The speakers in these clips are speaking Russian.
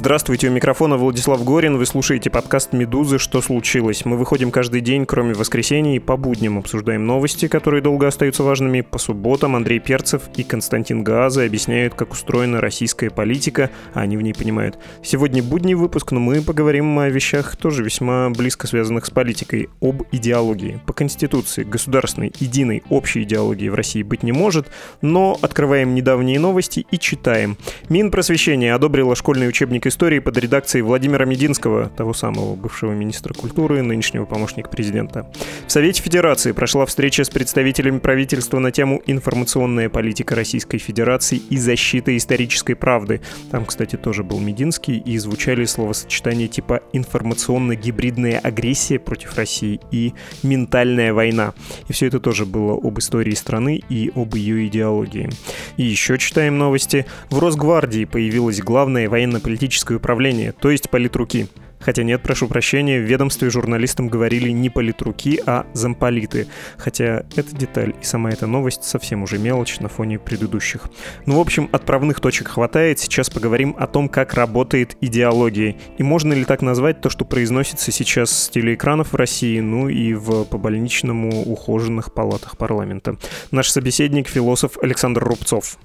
Здравствуйте, у микрофона Владислав Горин. Вы слушаете подкаст «Медузы. Что случилось?». Мы выходим каждый день, кроме воскресенья, и по будням обсуждаем новости, которые долго остаются важными. По субботам Андрей Перцев и Константин Гааза объясняют, как устроена российская политика, а они в ней понимают. Сегодня будний выпуск, но мы поговорим о вещах, тоже весьма близко связанных с политикой, об идеологии. По Конституции государственной, единой, общей идеологии в России быть не может, но открываем недавние новости и читаем. Минпросвещение одобрило школьный учебник истории под редакцией Владимира Мединского, того самого бывшего министра культуры, нынешнего помощника президента. В Совете Федерации прошла встреча с представителями правительства на тему «Информационная политика Российской Федерации и защита исторической правды». Там, кстати, тоже был Мединский, и звучали словосочетания типа «информационно-гибридная агрессия против России» и «ментальная война». И все это тоже было об истории страны и об ее идеологии. И еще читаем новости. В Росгвардии появилась главная военно-политическая политическое управление, то есть политруки. Хотя нет, прошу прощения, в ведомстве журналистам говорили не политруки, а замполиты. Хотя эта деталь и сама эта новость совсем уже мелочь на фоне предыдущих. Ну, в общем, отправных точек хватает. Сейчас поговорим о том, как работает идеология. И можно ли так назвать то, что произносится сейчас с телеэкранов в России, ну и в побольничному ухоженных палатах парламента. Наш собеседник — философ Александр Рубцов.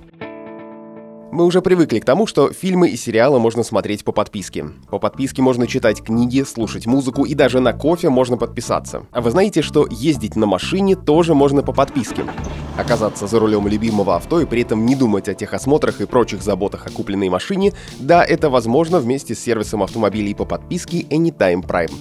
Мы уже привыкли к тому, что фильмы и сериалы можно смотреть по подписке. По подписке можно читать книги, слушать музыку и даже на кофе можно подписаться. А вы знаете, что ездить на машине тоже можно по подписке? Оказаться за рулем любимого авто и при этом не думать о техосмотрах и прочих заботах о купленной машине, да, это возможно вместе с сервисом автомобилей по подписке Anytime Prime.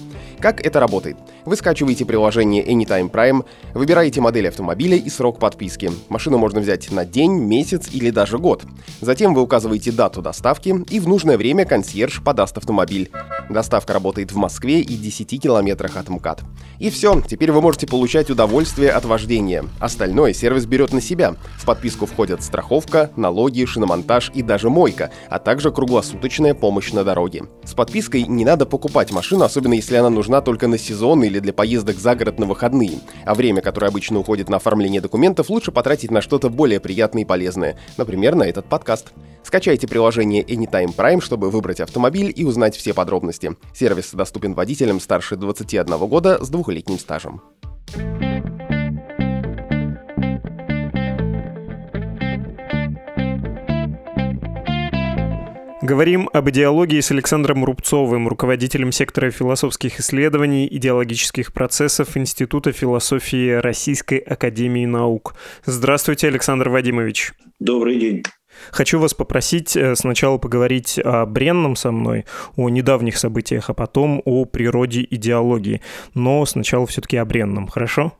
Как это работает? Вы скачиваете приложение Anytime Prime, выбираете модель автомобиля и срок подписки. Машину можно взять на день, месяц или даже год. Затем вы указываете дату доставки, и в нужное время консьерж подаст автомобиль. Доставка работает в Москве и 10 километрах от МКАД. И все, теперь вы можете получать удовольствие от вождения. Остальное сервис берет на себя. В подписку входят страховка, налоги, шиномонтаж и даже мойка, а также круглосуточная помощь на дороге. С подпиской не надо покупать машину, особенно если она нужна только на сезон или для поездок за город на выходные. А время, которое обычно уходит на оформление документов, лучше потратить на что-то более приятное и полезное. Например, на этот подкаст. Скачайте приложение Anytime Prime, чтобы выбрать автомобиль и узнать все подробности. Сервис доступен водителям старше 21 года с двухлетним стажем. Говорим об идеологии с Александром Рубцовым, руководителем сектора философских исследований идеологических процессов Института философии Российской Академии Наук. Здравствуйте, Александр Вадимович. Добрый день. Хочу вас попросить э, сначала поговорить о бренном со мной, о недавних событиях, а потом о природе идеологии. Но сначала все-таки о бренном, хорошо?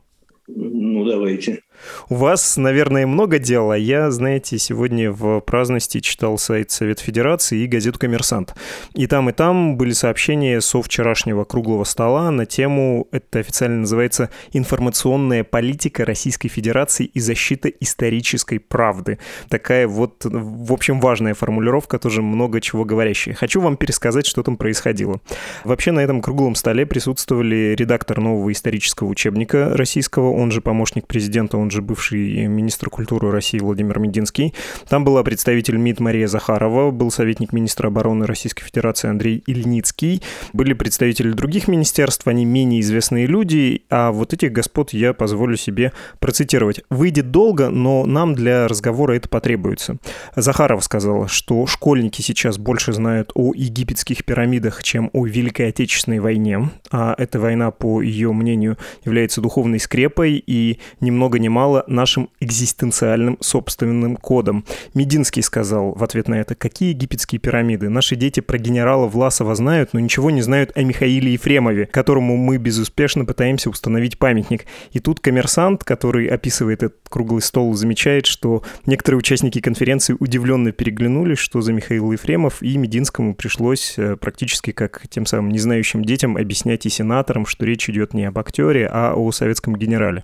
Ну, давайте. У вас, наверное, много дела. Я, знаете, сегодня в праздности читал сайт Совет Федерации и газету «Коммерсант». И там, и там были сообщения со вчерашнего круглого стола на тему, это официально называется «Информационная политика Российской Федерации и защита исторической правды». Такая вот, в общем, важная формулировка, тоже много чего говорящая. Хочу вам пересказать, что там происходило. Вообще на этом круглом столе присутствовали редактор нового исторического учебника российского, он же помощник президента, он же бывший министр культуры России Владимир Мединский. Там была представитель МИД Мария Захарова, был советник министра обороны Российской Федерации Андрей Ильницкий, были представители других министерств, они менее известные люди, а вот этих господ я позволю себе процитировать. «Выйдет долго, но нам для разговора это потребуется». Захарова сказала, что школьники сейчас больше знают о египетских пирамидах, чем о Великой Отечественной войне, а эта война, по ее мнению, является духовной скрепой и немного не мало нашим экзистенциальным собственным кодом. Мединский сказал в ответ на это, какие египетские пирамиды? Наши дети про генерала Власова знают, но ничего не знают о Михаиле Ефремове, которому мы безуспешно пытаемся установить памятник. И тут коммерсант, который описывает этот круглый стол, замечает, что некоторые участники конференции удивленно переглянулись, что за Михаил Ефремов, и Мединскому пришлось э, практически как тем самым незнающим детям объяснять и сенаторам, что речь идет не об актере, а о советском генерале.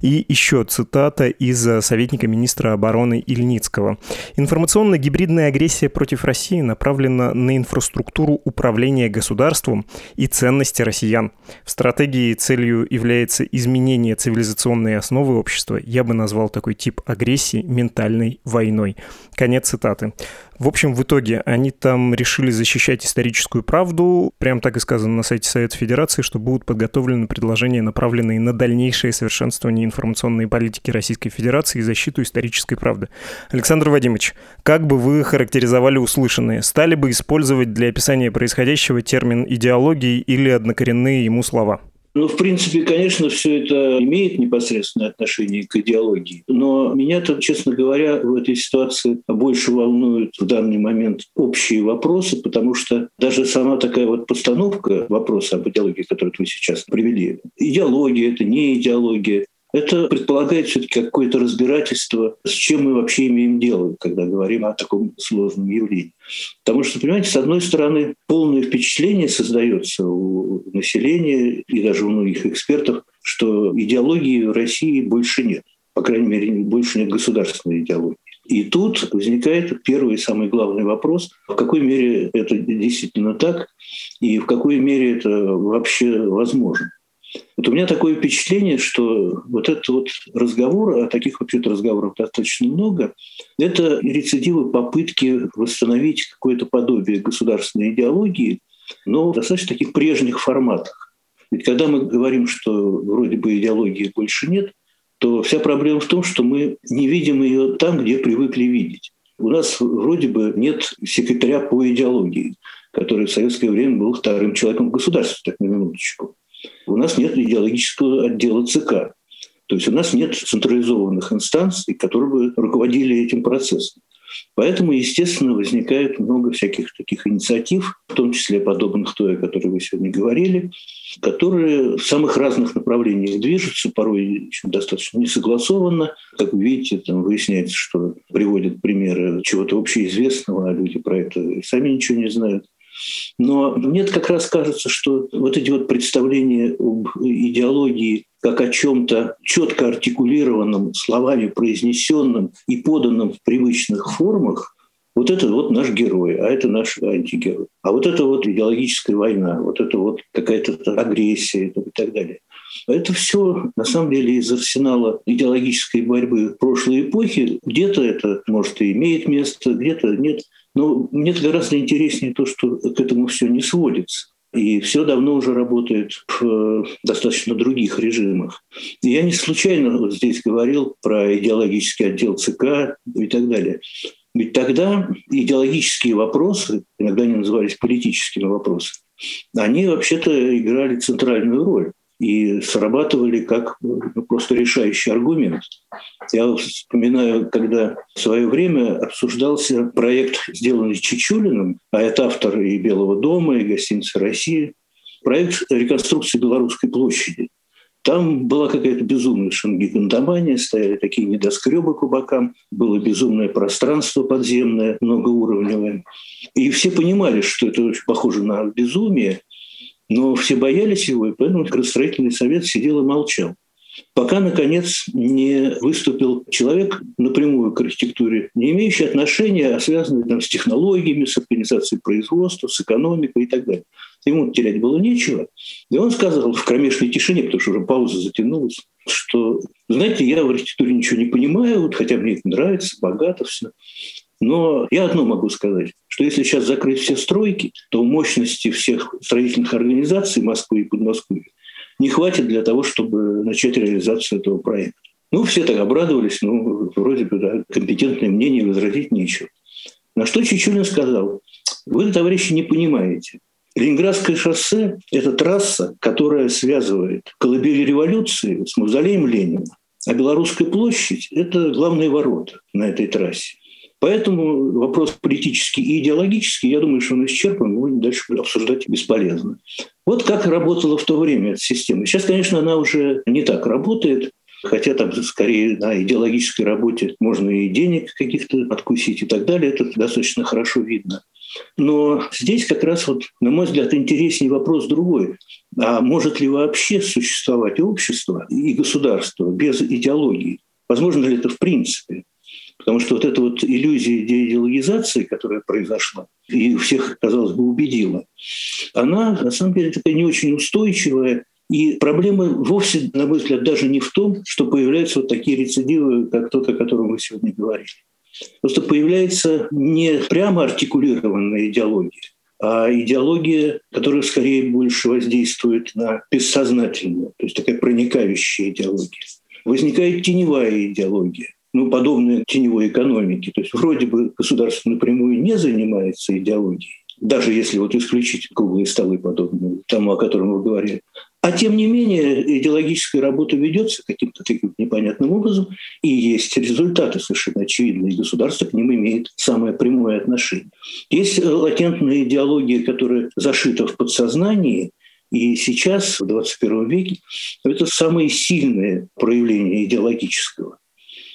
И еще цитата из советника министра обороны Ильницкого. «Информационно-гибридная агрессия против России направлена на инфраструктуру управления государством и ценности россиян. В стратегии целью является изменение цивилизационной основы общества. Я бы назвал такой тип агрессии ментальной войной». Конец цитаты. В общем, в итоге они там решили защищать историческую правду. Прям так и сказано на сайте Совета Федерации, что будут подготовлены предложения, направленные на дальнейшее совершенствование информационной политики Российской Федерации и защиту исторической правды. Александр Вадимович, как бы вы характеризовали услышанное? Стали бы использовать для описания происходящего термин идеологии или однокоренные ему слова? Ну, в принципе, конечно, все это имеет непосредственное отношение к идеологии. Но меня-то, честно говоря, в этой ситуации больше волнуют в данный момент общие вопросы, потому что даже сама такая вот постановка вопроса об идеологии, которую вы сейчас привели, идеология — это не идеология, это предполагает все-таки какое-то разбирательство, с чем мы вообще имеем дело, когда говорим о таком сложном явлении. Потому что, понимаете, с одной стороны, полное впечатление создается у населения и даже у многих экспертов, что идеологии в России больше нет. По крайней мере, больше нет государственной идеологии. И тут возникает первый самый главный вопрос, в какой мере это действительно так и в какой мере это вообще возможно. Вот у меня такое впечатление, что вот этот вот разговор, а таких вообще-то разговоров достаточно много, это рецидивы попытки восстановить какое-то подобие государственной идеологии, но в достаточно таких прежних форматах. Ведь когда мы говорим, что вроде бы идеологии больше нет, то вся проблема в том, что мы не видим ее там, где привыкли видеть. У нас вроде бы нет секретаря по идеологии, который в советское время был вторым человеком в государстве, так на минуточку. У нас нет идеологического отдела ЦК. То есть у нас нет централизованных инстанций, которые бы руководили этим процессом. Поэтому, естественно, возникает много всяких таких инициатив, в том числе подобных той, о которой вы сегодня говорили, которые в самых разных направлениях движутся, порой достаточно несогласованно. Как вы видите, там выясняется, что приводят примеры чего-то общеизвестного, а люди про это сами ничего не знают. Но мне как раз кажется, что вот эти вот представления об идеологии как о чем-то четко артикулированном, словами произнесенном и поданном в привычных формах, вот это вот наш герой, а это наш антигерой. А вот это вот идеологическая война, вот это вот какая-то агрессия и так далее. Это все, на самом деле, из арсенала идеологической борьбы прошлой эпохи. Где-то это, может, и имеет место, где-то нет. Но мне гораздо интереснее то, что к этому все не сводится. И все давно уже работает в э, достаточно других режимах. Я не случайно вот здесь говорил про идеологический отдел ЦК и так далее. Ведь тогда идеологические вопросы, иногда они назывались политическими вопросами, они вообще-то играли центральную роль и срабатывали как ну, просто решающий аргумент. Я вспоминаю, когда в свое время обсуждался проект, сделанный Чечулиным, а это автор и Белого дома, и гостиницы России, проект реконструкции Белорусской площади. Там была какая-то безумная шангигандомания, стояли такие недоскребы по бокам, было безумное пространство подземное, многоуровневое. И все понимали, что это очень похоже на безумие, но все боялись его, и поэтому градостроительный совет сидел и молчал. Пока, наконец, не выступил человек напрямую к архитектуре, не имеющий отношения, а связанный там, с технологиями, с организацией производства, с экономикой и так далее. Ему терять было нечего. И он сказал в кромешной тишине, потому что уже пауза затянулась, что, знаете, я в архитектуре ничего не понимаю, вот, хотя мне это нравится, богато все. Но я одно могу сказать, что если сейчас закрыть все стройки, то мощности всех строительных организаций Москвы и Подмосковья не хватит для того, чтобы начать реализацию этого проекта. Ну, все так обрадовались, ну, вроде бы, да, компетентное мнение возразить нечего. На что Чечулин сказал, вы, товарищи, не понимаете. Ленинградское шоссе – это трасса, которая связывает колыбель революции с мавзолеем Ленина. А Белорусская площадь – это главные ворота на этой трассе. Поэтому вопрос политический и идеологический, я думаю, что он исчерпан, его дальше обсуждать бесполезно. Вот как работала в то время эта система. Сейчас, конечно, она уже не так работает, хотя там скорее на идеологической работе можно и денег каких-то откусить и так далее, это достаточно хорошо видно. Но здесь как раз, вот, на мой взгляд, интереснее вопрос другой. А может ли вообще существовать общество и государство без идеологии? Возможно ли это в принципе? Потому что вот эта вот иллюзия деидеологизации, которая произошла, и всех, казалось бы, убедила, она на самом деле такая не очень устойчивая. И проблема вовсе, на мой взгляд, даже не в том, что появляются вот такие рецидивы, как тот, о котором мы сегодня говорили. Просто появляется не прямо артикулированная идеология, а идеология, которая скорее больше воздействует на бессознательную, то есть такая проникающая идеология. Возникает теневая идеология, ну, подобная теневой экономике. То есть вроде бы государство напрямую не занимается идеологией, даже если вот исключить круглые столы подобные тому, о котором вы говорили. А тем не менее, идеологическая работа ведется каким-то таким непонятным образом, и есть результаты совершенно очевидные, и государство к ним имеет самое прямое отношение. Есть латентная идеология, которая зашита в подсознании, и сейчас, в 21 веке, это самое сильное проявление идеологического.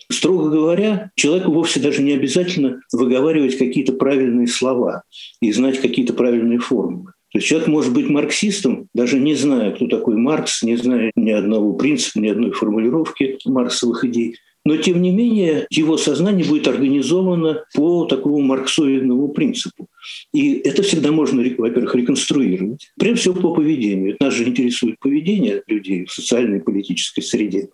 Строго говоря, человеку вовсе даже не обязательно выговаривать какие-то правильные слова и знать какие-то правильные формулы. То есть человек может быть марксистом, даже не зная, кто такой Маркс, не зная ни одного принципа, ни одной формулировки марксовых идей. Но, тем не менее, его сознание будет организовано по такому марксоидному принципу. И это всегда можно, во-первых, реконструировать. Прежде всего по поведению. Нас же интересует поведение людей в социальной и политической среде,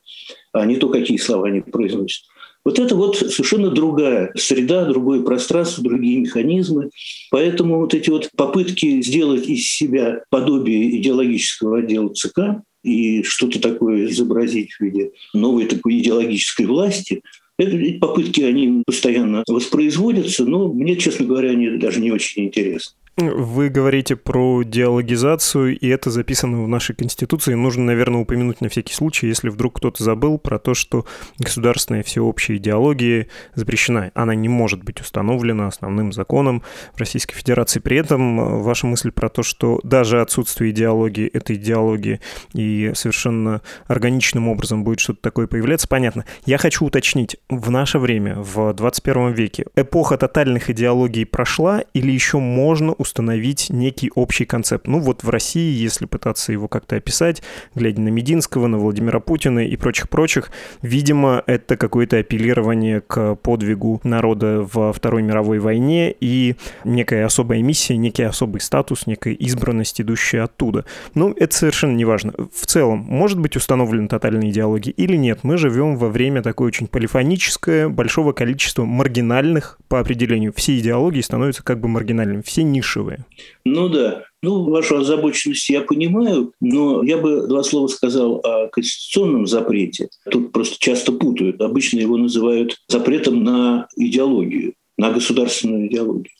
а не то, какие слова они произносят. Вот это вот совершенно другая среда, другое пространство, другие механизмы. Поэтому вот эти вот попытки сделать из себя подобие идеологического отдела ЦК и что-то такое изобразить в виде новой такой идеологической власти, эти попытки, они постоянно воспроизводятся, но мне, честно говоря, они даже не очень интересны. Вы говорите про диалогизацию, и это записано в нашей Конституции. Нужно, наверное, упомянуть на всякий случай, если вдруг кто-то забыл про то, что государственная всеобщая идеология запрещена. Она не может быть установлена основным законом в Российской Федерации. При этом э, ваша мысль про то, что даже отсутствие идеологии — это идеология, и совершенно органичным образом будет что-то такое появляться, понятно. Я хочу уточнить, в наше время, в 21 веке, эпоха тотальных идеологий прошла или еще можно установить некий общий концепт. Ну вот в России, если пытаться его как-то описать, глядя на Мединского, на Владимира Путина и прочих-прочих, видимо, это какое-то апеллирование к подвигу народа во Второй мировой войне и некая особая миссия, некий особый статус, некая избранность, идущая оттуда. Ну, это совершенно не важно. В целом, может быть установлена тотальная идеология или нет? Мы живем во время такое очень полифоническое, большого количества маргинальных, по определению, все идеологии становятся как бы маргинальными, все ниши нишевые. Ну да. Ну, вашу озабоченность я понимаю, но я бы два слова сказал о конституционном запрете. Тут просто часто путают. Обычно его называют запретом на идеологию на государственную идеологию.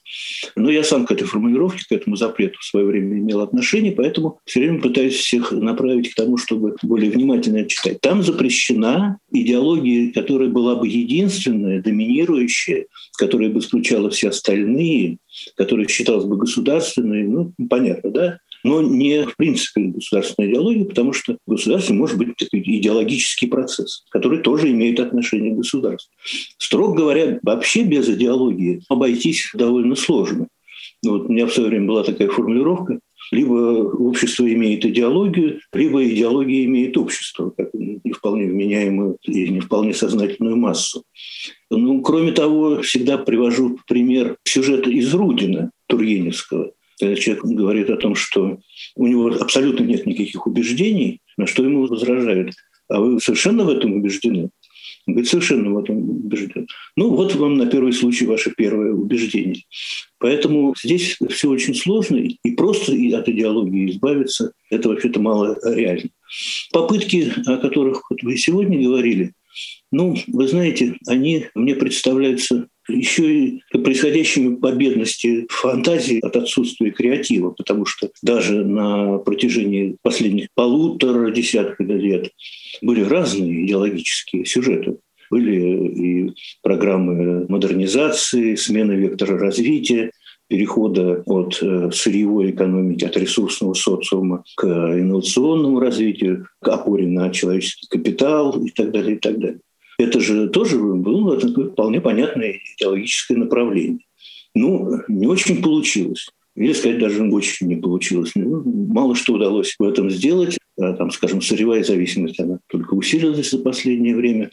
Но я сам к этой формулировке, к этому запрету в свое время имел отношение, поэтому все время пытаюсь всех направить к тому, чтобы более внимательно читать. Там запрещена идеология, которая была бы единственная, доминирующая, которая бы исключала все остальные, которая считалась бы государственной, ну, понятно, да? Но не в принципе государственной идеологии, потому что государство может быть такой идеологический процесс, который тоже имеет отношение к государству. Строго говоря, вообще без идеологии обойтись довольно сложно. Вот у меня в свое время была такая формулировка, либо общество имеет идеологию, либо идеология имеет общество, как не вполне вменяемую и не вполне сознательную массу. Ну, кроме того, всегда привожу пример сюжета из Рудина Тургеневского – когда человек говорит о том, что у него абсолютно нет никаких убеждений, на что ему возражают. А вы совершенно в этом убеждены? Он говорит, совершенно в этом убежден. Ну, вот вам на первый случай ваше первое убеждение. Поэтому здесь все очень сложно, и просто от идеологии избавиться – это вообще-то мало реально. Попытки, о которых вы сегодня говорили, ну, вы знаете, они мне представляются еще и происходящими по бедности фантазии от отсутствия креатива, потому что даже на протяжении последних полутора десятков лет были разные идеологические сюжеты. Были и программы модернизации, смены вектора развития, перехода от э, сырьевой экономики, от ресурсного социума к инновационному развитию, к опоре на человеческий капитал и так далее, и так далее. Это же тоже было вполне понятное идеологическое направление. Ну, не очень получилось. Или сказать, даже очень не получилось. Ну, мало что удалось в этом сделать. А, там, скажем, сырьевая зависимость, она только усилилась за последнее время.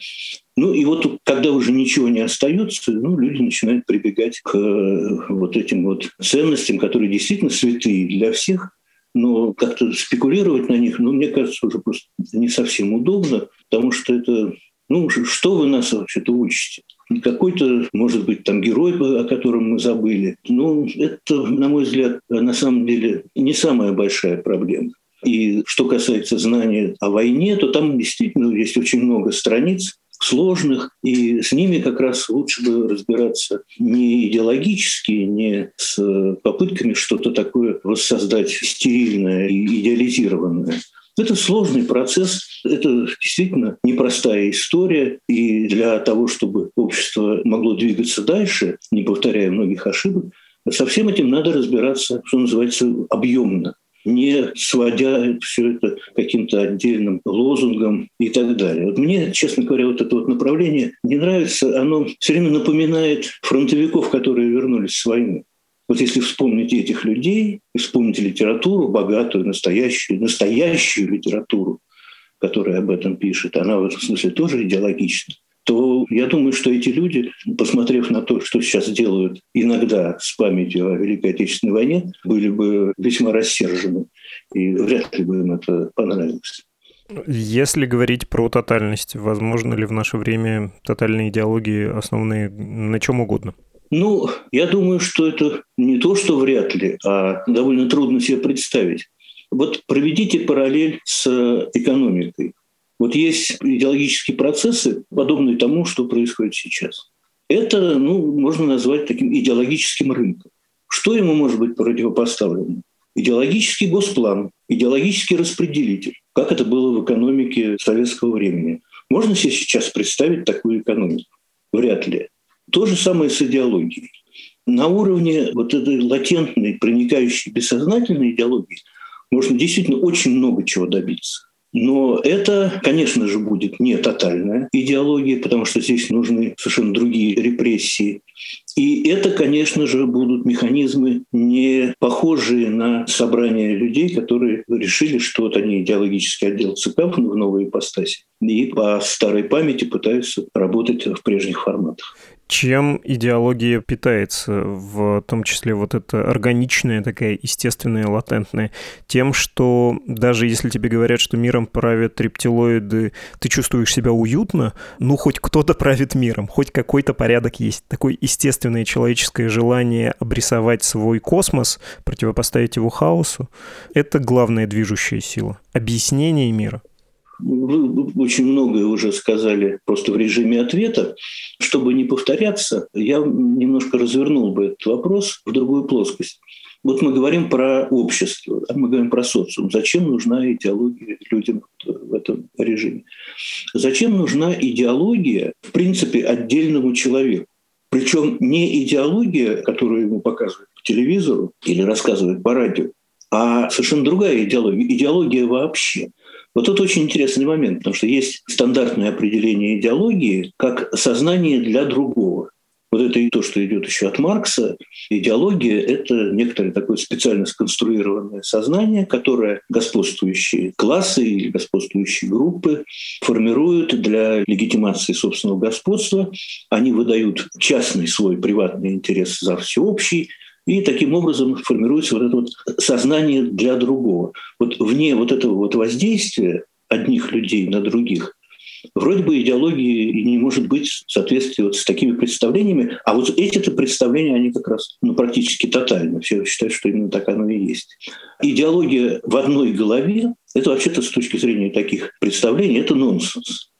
Ну и вот когда уже ничего не остается, ну, люди начинают прибегать к э, вот этим вот ценностям, которые действительно святые для всех, но как-то спекулировать на них, ну, мне кажется, уже просто не совсем удобно, потому что это, ну, что вы нас вообще-то учите? Какой-то, может быть, там герой, о котором мы забыли. Ну, это, на мой взгляд, на самом деле не самая большая проблема. И что касается знания о войне, то там действительно есть очень много страниц, сложных, и с ними как раз лучше бы разбираться не идеологически, не с попытками что-то такое воссоздать стерильное и идеализированное. Это сложный процесс, это действительно непростая история, и для того, чтобы общество могло двигаться дальше, не повторяя многих ошибок, со всем этим надо разбираться, что называется, объемно не сводя все это каким-то отдельным лозунгом и так далее. Вот мне, честно говоря, вот это вот направление не нравится. Оно все время напоминает фронтовиков, которые вернулись с войны. Вот если вспомнить этих людей, вспомнить литературу, богатую, настоящую, настоящую литературу, которая об этом пишет, она в этом смысле тоже идеологична то я думаю, что эти люди, посмотрев на то, что сейчас делают иногда с памятью о Великой Отечественной войне, были бы весьма рассержены, и вряд ли бы им это понравилось. Если говорить про тотальность, возможно ли в наше время тотальные идеологии основные на чем угодно? Ну, я думаю, что это не то, что вряд ли, а довольно трудно себе представить. Вот проведите параллель с экономикой. Вот есть идеологические процессы, подобные тому, что происходит сейчас. Это ну, можно назвать таким идеологическим рынком. Что ему может быть противопоставлено? Идеологический госплан, идеологический распределитель, как это было в экономике советского времени. Можно себе сейчас представить такую экономику? Вряд ли. То же самое с идеологией. На уровне вот этой латентной, проникающей бессознательной идеологии можно действительно очень много чего добиться. Но это, конечно же, будет не тотальная идеология, потому что здесь нужны совершенно другие репрессии. И это, конечно же, будут механизмы, не похожие на собрание людей, которые решили, что вот они идеологический отдел ЦК в новой ипостаси и по старой памяти пытаются работать в прежних форматах чем идеология питается, в том числе вот это органичная такая, естественная, латентная, тем, что даже если тебе говорят, что миром правят рептилоиды, ты чувствуешь себя уютно, ну хоть кто-то правит миром, хоть какой-то порядок есть. Такое естественное человеческое желание обрисовать свой космос, противопоставить его хаосу, это главная движущая сила. Объяснение мира. Вы очень многое уже сказали просто в режиме ответа. Чтобы не повторяться, я немножко развернул бы этот вопрос в другую плоскость. Вот мы говорим про общество, мы говорим про социум. Зачем нужна идеология людям в этом режиме? Зачем нужна идеология, в принципе, отдельному человеку? Причем не идеология, которую ему показывают по телевизору или рассказывают по радио, а совершенно другая идеология. Идеология вообще – вот тут очень интересный момент, потому что есть стандартное определение идеологии как сознание для другого. Вот это и то, что идет еще от Маркса. Идеология — это некоторое такое специально сконструированное сознание, которое господствующие классы или господствующие группы формируют для легитимации собственного господства. Они выдают частный свой приватный интерес за всеобщий, и таким образом формируется вот это вот сознание для другого. Вот вне вот этого вот воздействия одних людей на других, вроде бы идеологии и не может быть в соответствии вот с такими представлениями. А вот эти-то представления, они как раз ну, практически тотальны. Все считают, что именно так оно и есть. Идеология в одной голове — это вообще-то с точки зрения таких представлений, это нонсенс.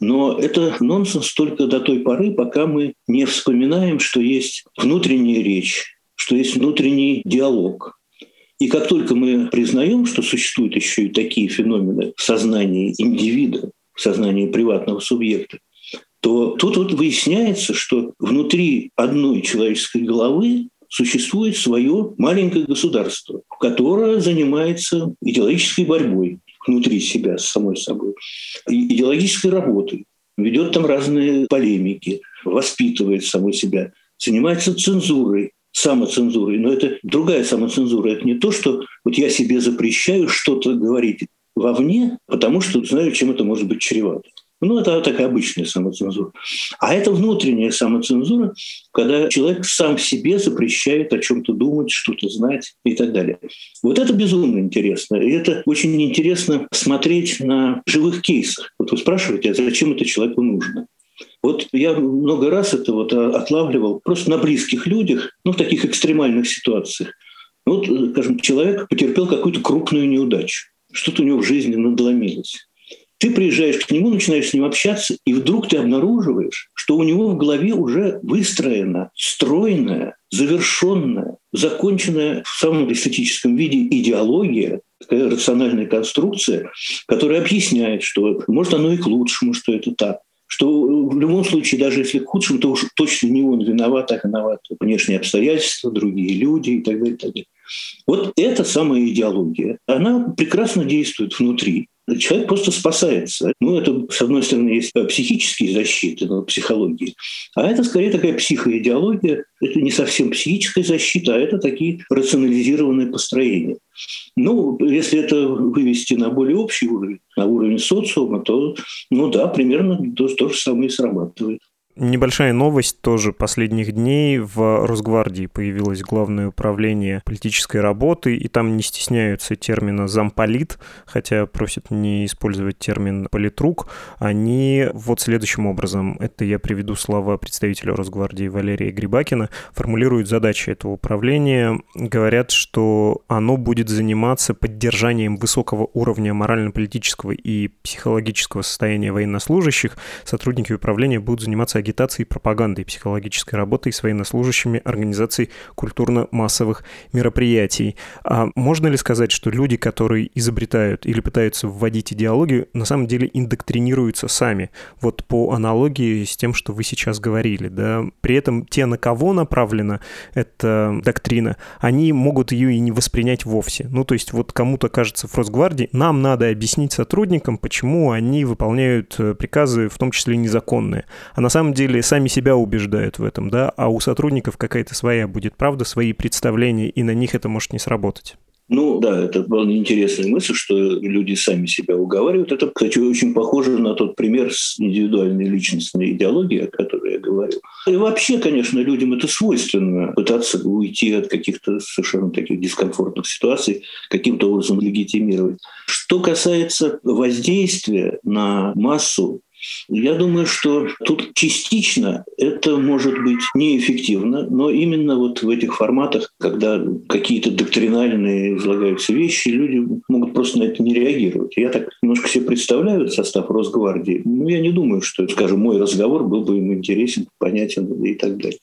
Но это нонсенс только до той поры, пока мы не вспоминаем, что есть внутренняя речь, что есть внутренний диалог. И как только мы признаем, что существуют еще и такие феномены в сознании индивида, в сознании приватного субъекта, то тут вот выясняется, что внутри одной человеческой головы существует свое маленькое государство, которое занимается идеологической борьбой внутри себя, с самой собой, идеологической работой, ведет там разные полемики, воспитывает самой себя, занимается цензурой, самоцензурой, но это другая самоцензура. Это не то, что вот я себе запрещаю что-то говорить вовне, потому что знаю, чем это может быть чревато. Ну, это такая обычная самоцензура. А это внутренняя самоцензура, когда человек сам себе запрещает о чем-то думать, что-то знать и так далее. Вот это безумно интересно. И это очень интересно смотреть на живых кейсах. Вот вы спрашиваете, а зачем это человеку нужно? Вот я много раз это вот отлавливал просто на близких людях, ну, в таких экстремальных ситуациях. Вот, скажем, человек потерпел какую-то крупную неудачу. Что-то у него в жизни надломилось. Ты приезжаешь к нему, начинаешь с ним общаться, и вдруг ты обнаруживаешь, что у него в голове уже выстроена стройная, завершенная, законченная в самом эстетическом виде идеология, такая рациональная конструкция, которая объясняет, что может оно и к лучшему, что это так что в любом случае, даже если к худшему, то уж точно не он виноват, а виноват внешние обстоятельства, другие люди и так далее. И так далее. Вот эта самая идеология, она прекрасно действует внутри человек просто спасается. Ну, это, с одной стороны, есть психические защиты, ну, психологии, а это скорее такая психоидеология. Это не совсем психическая защита, а это такие рационализированные построения. Ну, если это вывести на более общий уровень, на уровень социума, то, ну да, примерно то, то же самое и срабатывает. Небольшая новость тоже последних дней. В Росгвардии появилось Главное управление политической работы, и там не стесняются термина «замполит», хотя просят не использовать термин «политрук». Они вот следующим образом, это я приведу слова представителя Росгвардии Валерия Грибакина, формулируют задачи этого управления, говорят, что оно будет заниматься поддержанием высокого уровня морально-политического и психологического состояния военнослужащих. Сотрудники управления будут заниматься агитацией, пропагандой, психологической работой с военнослужащими организаций культурно-массовых мероприятий. А можно ли сказать, что люди, которые изобретают или пытаются вводить идеологию, на самом деле индоктринируются сами? Вот по аналогии с тем, что вы сейчас говорили. Да? При этом те, на кого направлена эта доктрина, они могут ее и не воспринять вовсе. Ну, то есть вот кому-то кажется в Росгвардии, нам надо объяснить сотрудникам, почему они выполняют э, приказы, в том числе незаконные. А на самом деле деле сами себя убеждают в этом, да, а у сотрудников какая-то своя будет правда, свои представления, и на них это может не сработать. Ну да, это была интересная мысль, что люди сами себя уговаривают. Это, кстати, очень похоже на тот пример с индивидуальной личностной идеологией, о которой я говорил. И вообще, конечно, людям это свойственно пытаться уйти от каких-то совершенно таких дискомфортных ситуаций, каким-то образом легитимировать. Что касается воздействия на массу, я думаю, что тут частично это может быть неэффективно, но именно вот в этих форматах, когда какие-то доктринальные излагаются вещи, люди могут просто на это не реагировать. Я так немножко себе представляю состав Росгвардии. Ну, я не думаю, что, скажем, мой разговор был бы им интересен, понятен и так далее.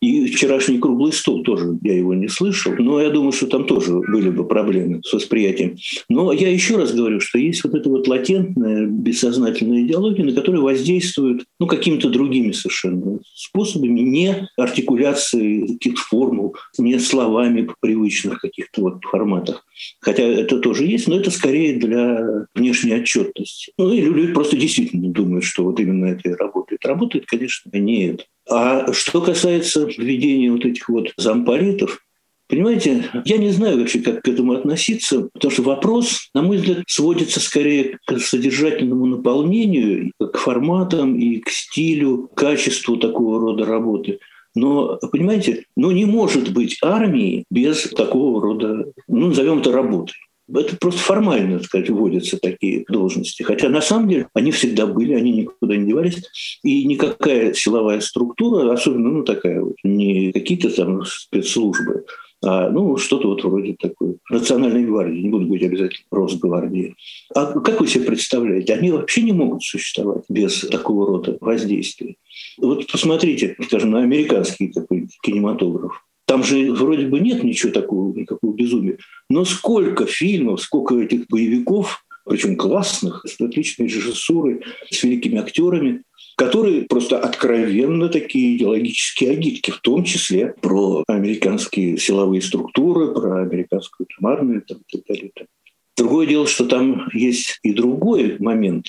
И вчерашний круглый стол тоже, я его не слышал, но я думаю, что там тоже были бы проблемы с восприятием. Но я еще раз говорю, что есть вот эта вот латентная, бессознательная идеология, на которую воздействуют ну, какими-то другими совершенно способами, не артикуляцией каких-то формул, не словами в привычных каких-то вот форматах. Хотя это тоже есть, но это скорее для внешней отчетности. Ну, и люди просто действительно думают, что вот именно это и работает. Работает, конечно, не это. А что касается введения вот этих вот замполитов, Понимаете, я не знаю вообще, как к этому относиться, потому что вопрос, на мой взгляд, сводится скорее к содержательному наполнению, к форматам и к стилю, к качеству такого рода работы. Но, понимаете, ну не может быть армии без такого рода, ну, назовем это работой. Это просто формально, так сказать, вводятся такие должности. Хотя на самом деле они всегда были, они никуда не девались. И никакая силовая структура, особенно ну, такая вот, не какие-то там спецслужбы, а, ну, что-то вот вроде такой национальной гвардии, не буду говорить обязательно Росгвардии. А как вы себе представляете, они вообще не могут существовать без такого рода воздействия. Вот посмотрите, скажем, на американский такой кинематограф. Там же вроде бы нет ничего такого, никакого безумия. Но сколько фильмов, сколько этих боевиков, причем классных, с отличной режиссурой, с великими актерами, которые просто откровенно такие идеологические агитки, в том числе про американские силовые структуры, про американскую армию и так далее. Другое дело, что там есть и другой момент.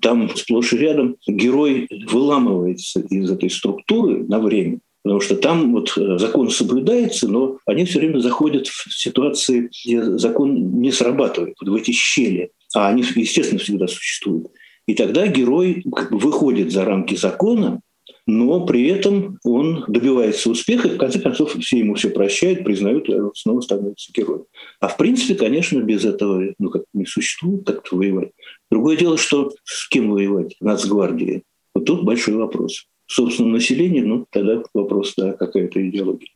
Там сплошь и рядом герой выламывается из этой структуры на время – Потому что там вот э, закон соблюдается, но они все время заходят в ситуации, где закон не срабатывает, вот в эти щели. А они, естественно, всегда существуют. И тогда герой как бы выходит за рамки закона, но при этом он добивается успеха, и в конце концов все ему все прощают, признают, и он снова становится героем. А в принципе, конечно, без этого ну, как не существует как-то воевать. Другое дело, что с кем воевать? Нацгвардии. Вот тут большой вопрос. Собственном населении, ну, тогда вопрос, да, какая-то идеология.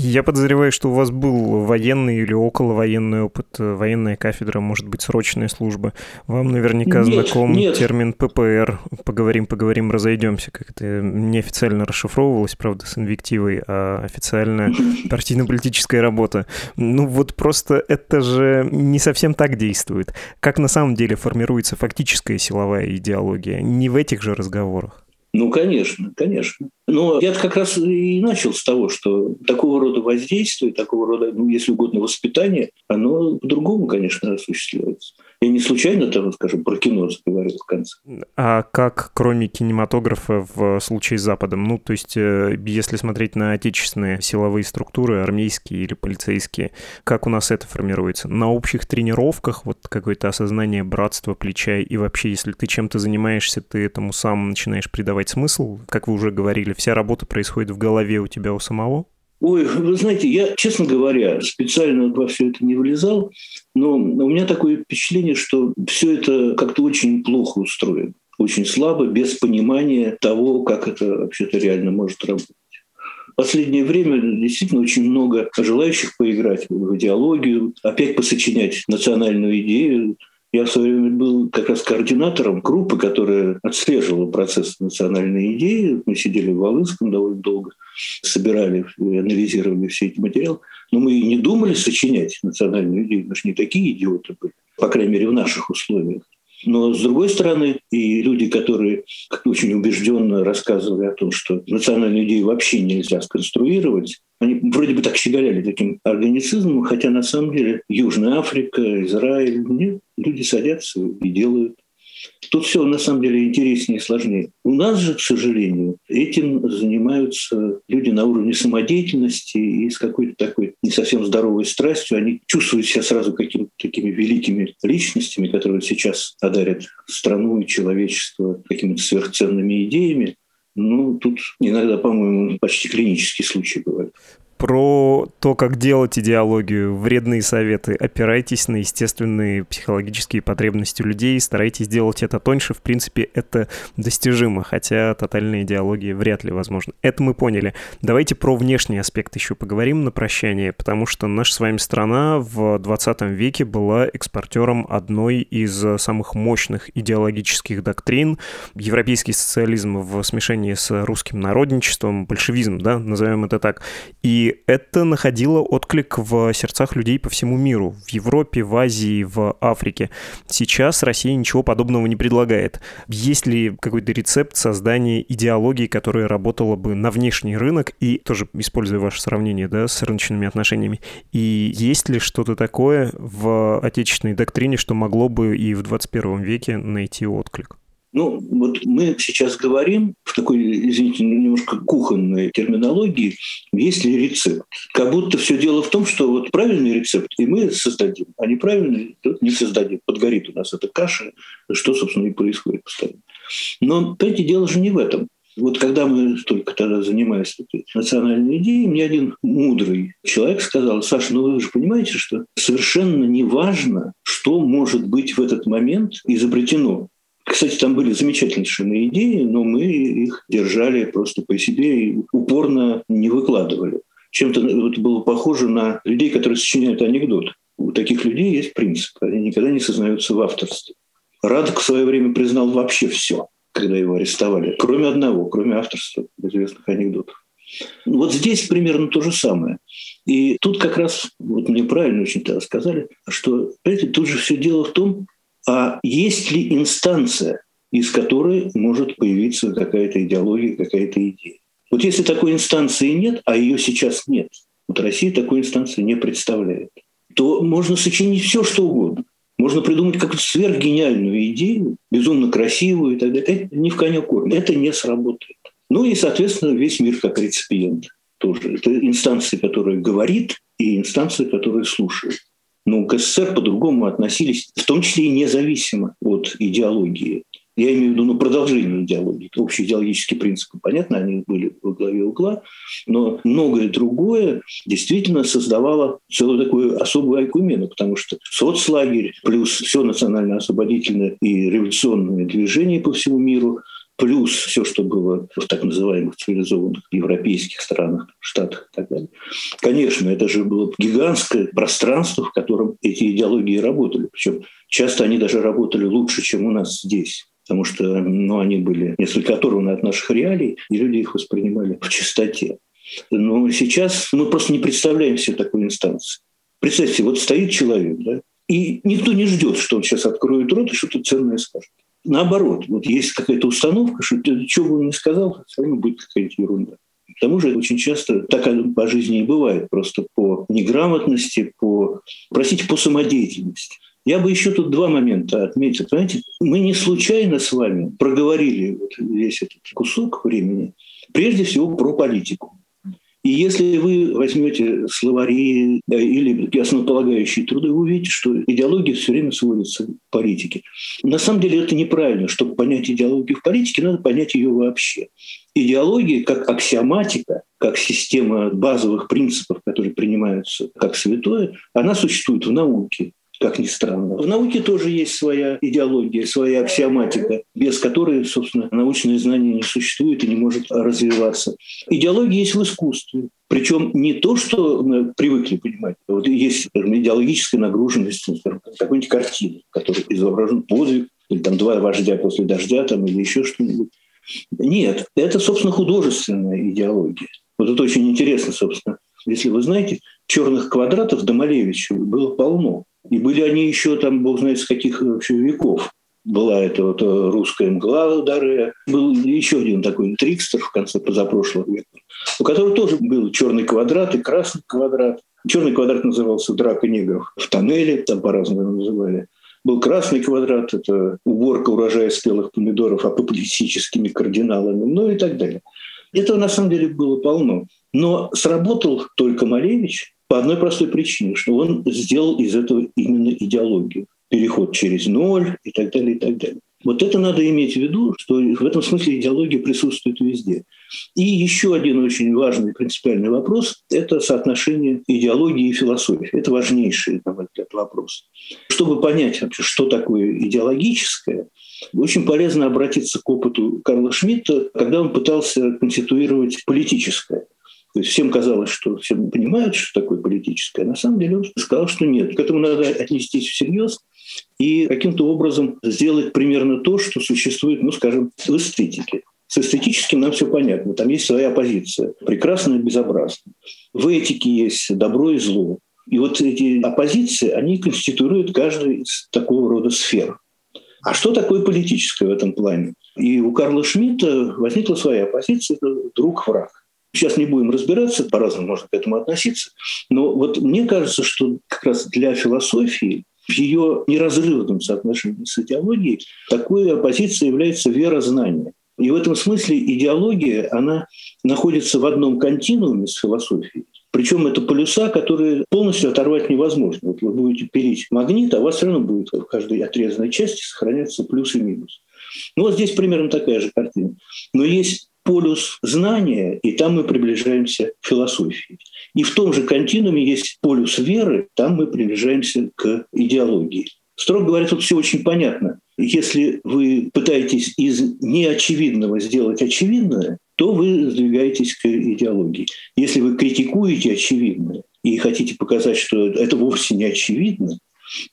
Я подозреваю, что у вас был военный или околовоенный опыт, военная кафедра, может быть, срочная служба. Вам наверняка нет, знаком нет. термин ППР. Поговорим, поговорим, разойдемся, как это неофициально расшифровывалось, правда, с инвективой, а официально партийно-политическая работа. Ну вот просто это же не совсем так действует. Как на самом деле формируется фактическая силовая идеология? Не в этих же разговорах. Ну, конечно, конечно. Но я как раз и начал с того, что такого рода воздействие, такого рода, ну, если угодно, воспитание, оно по-другому, конечно, осуществляется. Я не случайно там, скажем, про кино заговорил в конце. А как, кроме кинематографа, в случае с Западом? Ну, то есть, э, если смотреть на отечественные силовые структуры, армейские или полицейские, как у нас это формируется? На общих тренировках вот какое-то осознание братства, плеча, и вообще, если ты чем-то занимаешься, ты этому сам начинаешь придавать смысл? Как вы уже говорили, вся работа происходит в голове у тебя у самого? Ой, вы знаете, я, честно говоря, специально во все это не влезал, но у меня такое впечатление, что все это как-то очень плохо устроено, очень слабо, без понимания того, как это вообще-то реально может работать. Последнее время действительно очень много желающих поиграть в идеологию, опять посочинять национальную идею, я в свое время был как раз координатором группы, которая отслеживала процесс национальной идеи. Мы сидели в Волынском довольно долго, собирали и анализировали все эти материалы. Но мы и не думали сочинять национальную идею. Мы же не такие идиоты были, по крайней мере, в наших условиях. Но, с другой стороны, и люди, которые очень убежденно рассказывали о том, что национальную идею вообще нельзя сконструировать, они вроде бы так щеголяли таким органицизмом, хотя на самом деле Южная Африка, Израиль, нет, люди садятся и делают. Тут все на самом деле интереснее и сложнее. У нас же, к сожалению, этим занимаются люди на уровне самодеятельности и с какой-то такой не совсем здоровой страстью. Они чувствуют себя сразу какими-то такими великими личностями, которые сейчас одарят страну и человечество какими-то сверхценными идеями. Ну, тут иногда, по-моему, почти клинический случай бывает про то, как делать идеологию, вредные советы. Опирайтесь на естественные психологические потребности людей, старайтесь делать это тоньше. В принципе, это достижимо, хотя тотальная идеология вряд ли возможна. Это мы поняли. Давайте про внешний аспект еще поговорим на прощание, потому что наша с вами страна в 20 веке была экспортером одной из самых мощных идеологических доктрин. Европейский социализм в смешении с русским народничеством, большевизм, да, назовем это так. И это находило отклик в сердцах людей по всему миру, в Европе, в Азии, в Африке. Сейчас Россия ничего подобного не предлагает. Есть ли какой-то рецепт создания идеологии, которая работала бы на внешний рынок и, тоже используя ваше сравнение да, с рыночными отношениями, и есть ли что-то такое в отечественной доктрине, что могло бы и в 21 веке найти отклик? Ну, вот мы сейчас говорим в такой, извините, немножко кухонной терминологии, есть ли рецепт. Как будто все дело в том, что вот правильный рецепт и мы создадим, а неправильный тот не создадим. Подгорит у нас эта каша, что, собственно, и происходит постоянно. Но, понимаете, дело же не в этом. Вот когда мы только тогда занимались этой национальной идеей, мне один мудрый человек сказал, Саша, ну вы же понимаете, что совершенно не важно, что может быть в этот момент изобретено. Кстати, там были замечательнейшие идеи, но мы их держали просто по себе и упорно не выкладывали. Чем-то это было похоже на людей, которые сочиняют анекдот. У таких людей есть принцип. Они никогда не сознаются в авторстве. Радок в свое время признал вообще все, когда его арестовали, кроме одного, кроме авторства известных анекдотов. Вот здесь примерно то же самое. И тут как раз, вот мне правильно очень тогда сказали, что, понимаете, тут же все дело в том, а есть ли инстанция, из которой может появиться какая-то идеология, какая-то идея. Вот если такой инстанции нет, а ее сейчас нет, вот Россия такой инстанции не представляет, то можно сочинить все, что угодно. Можно придумать какую-то сверхгениальную идею, безумно красивую и так далее. Это не в коня корм. Это не сработает. Ну и, соответственно, весь мир как реципиент тоже. Это инстанция, которая говорит, и инстанция, которая слушает. Но к СССР по-другому относились, в том числе и независимо от идеологии. Я имею в виду ну, продолжение идеологии. Общие идеологические принципы, понятно, они были во главе угла, но многое другое действительно создавало целую такую особую айкумену, потому что соцлагерь плюс все национально-освободительное и революционное движение по всему миру – плюс все, что было в так называемых цивилизованных европейских странах, штатах и так далее. Конечно, это же было гигантское пространство, в котором эти идеологии работали. Причем часто они даже работали лучше, чем у нас здесь потому что ну, они были несколько оторваны от наших реалий, и люди их воспринимали в чистоте. Но сейчас мы просто не представляем себе такой инстанции. Представьте, вот стоит человек, да, и никто не ждет, что он сейчас откроет рот и что-то ценное скажет. Наоборот, вот есть какая-то установка, что ты, что бы он ни сказал, все равно будет какая-то ерунда. К тому же очень часто так по жизни и бывает, просто по неграмотности, по, простите, по самодеятельности. Я бы еще тут два момента отметил. Понимаете, мы не случайно с вами проговорили вот весь этот кусок времени, прежде всего про политику. И если вы возьмете словари да, или основополагающие труды, вы увидите, что идеология все время сводится к политике. На самом деле это неправильно. Чтобы понять идеологию в политике, надо понять ее вообще. Идеология как аксиоматика, как система базовых принципов, которые принимаются как святое, она существует в науке как ни странно. В науке тоже есть своя идеология, своя аксиоматика, без которой, собственно, научное знание не существует и не может развиваться. Идеология есть в искусстве. Причем не то, что мы привыкли понимать. Вот есть скажем, идеологическая нагруженность какой-нибудь картины, в которой изображен подвиг, или там два вождя после дождя, там, или еще что-нибудь. Нет, это, собственно, художественная идеология. Вот это очень интересно, собственно. Если вы знаете, черных квадратов до Малевича было полно. И были они еще там, бог знает, с каких вообще веков. Была это вот э, русская мгла Даре. Был еще один такой трикстер в конце позапрошлого века, у которого тоже был черный квадрат и красный квадрат. Черный квадрат назывался «Драка негров в тоннеле», там по-разному называли. Был красный квадрат, это уборка урожая спелых помидоров апоплексическими кардиналами, ну и так далее. Этого на самом деле было полно. Но сработал только Малевич, по одной простой причине, что он сделал из этого именно идеологию. Переход через ноль и так далее, и так далее. Вот это надо иметь в виду, что в этом смысле идеология присутствует везде. И еще один очень важный принципиальный вопрос – это соотношение идеологии и философии. Это важнейший, на мой взгляд, вопрос. Чтобы понять вообще, что такое идеологическое, очень полезно обратиться к опыту Карла Шмидта, когда он пытался конституировать политическое. То есть всем казалось, что все понимают, что такое политическое. На самом деле он сказал, что нет. К этому надо отнестись всерьез и каким-то образом сделать примерно то, что существует, ну, скажем, в эстетике. С эстетическим нам все понятно. Там есть своя позиция. Прекрасно и безобразно. В этике есть добро и зло. И вот эти оппозиции, они конституируют каждый из такого рода сфер. А что такое политическое в этом плане? И у Карла Шмидта возникла своя позиция – это друг-враг. Сейчас не будем разбираться, по-разному можно к этому относиться. Но вот мне кажется, что как раз для философии в ее неразрывном соотношении с идеологией такой оппозицией является вера знания. И в этом смысле идеология, она находится в одном континууме с философией. Причем это полюса, которые полностью оторвать невозможно. Вот вы будете пилить магнит, а у вас все равно будет в каждой отрезанной части сохраняться плюс и минус. Ну вот здесь примерно такая же картина. Но есть полюс знания, и там мы приближаемся к философии. И в том же континууме есть полюс веры, там мы приближаемся к идеологии. Строго говоря, тут все очень понятно. Если вы пытаетесь из неочевидного сделать очевидное, то вы сдвигаетесь к идеологии. Если вы критикуете очевидное и хотите показать, что это вовсе не очевидно,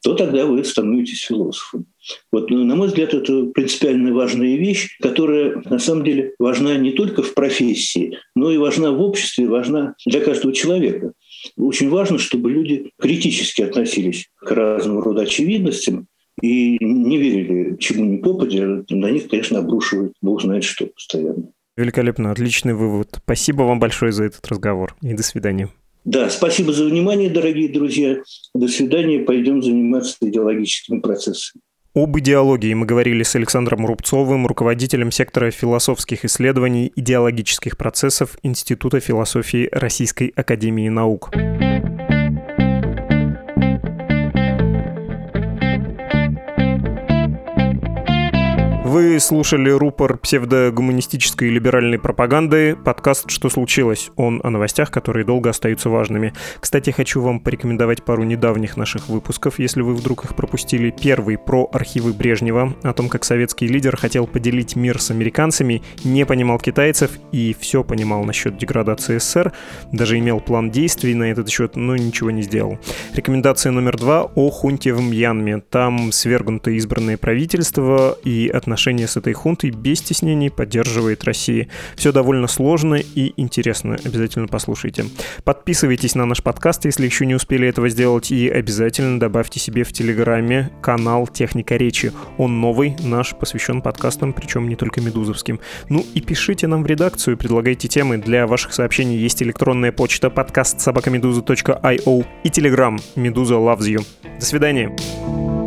то тогда вы становитесь философом. Вот, ну, на мой взгляд, это принципиально важная вещь, которая на самом деле важна не только в профессии, но и важна в обществе, важна для каждого человека. Очень важно, чтобы люди критически относились к разного рода очевидностям и не верили чему ни попадя. На них, конечно, обрушивают бог знает что постоянно. Великолепно, отличный вывод. Спасибо вам большое за этот разговор и до свидания. Да, спасибо за внимание, дорогие друзья. До свидания. Пойдем заниматься идеологическими процессами. Об идеологии мы говорили с Александром Рубцовым, руководителем сектора философских исследований идеологических процессов Института философии Российской Академии Наук. Вы слушали рупор псевдогуманистической и либеральной пропаганды, подкаст «Что случилось?». Он о новостях, которые долго остаются важными. Кстати, хочу вам порекомендовать пару недавних наших выпусков, если вы вдруг их пропустили. Первый про архивы Брежнева, о том, как советский лидер хотел поделить мир с американцами, не понимал китайцев и все понимал насчет деградации СССР, даже имел план действий на этот счет, но ничего не сделал. Рекомендация номер два о хунте в Мьянме. Там свергнуто избранное правительство и отношения отношения с этой хунтой без стеснений поддерживает Россия. Все довольно сложно и интересно. Обязательно послушайте. Подписывайтесь на наш подкаст, если еще не успели этого сделать, и обязательно добавьте себе в Телеграме канал «Техника речи». Он новый, наш, посвящен подкастам, причем не только медузовским. Ну и пишите нам в редакцию, предлагайте темы. Для ваших сообщений есть электронная почта подкаст собакамедуза.io и Телеграм «Медуза loves you». До свидания.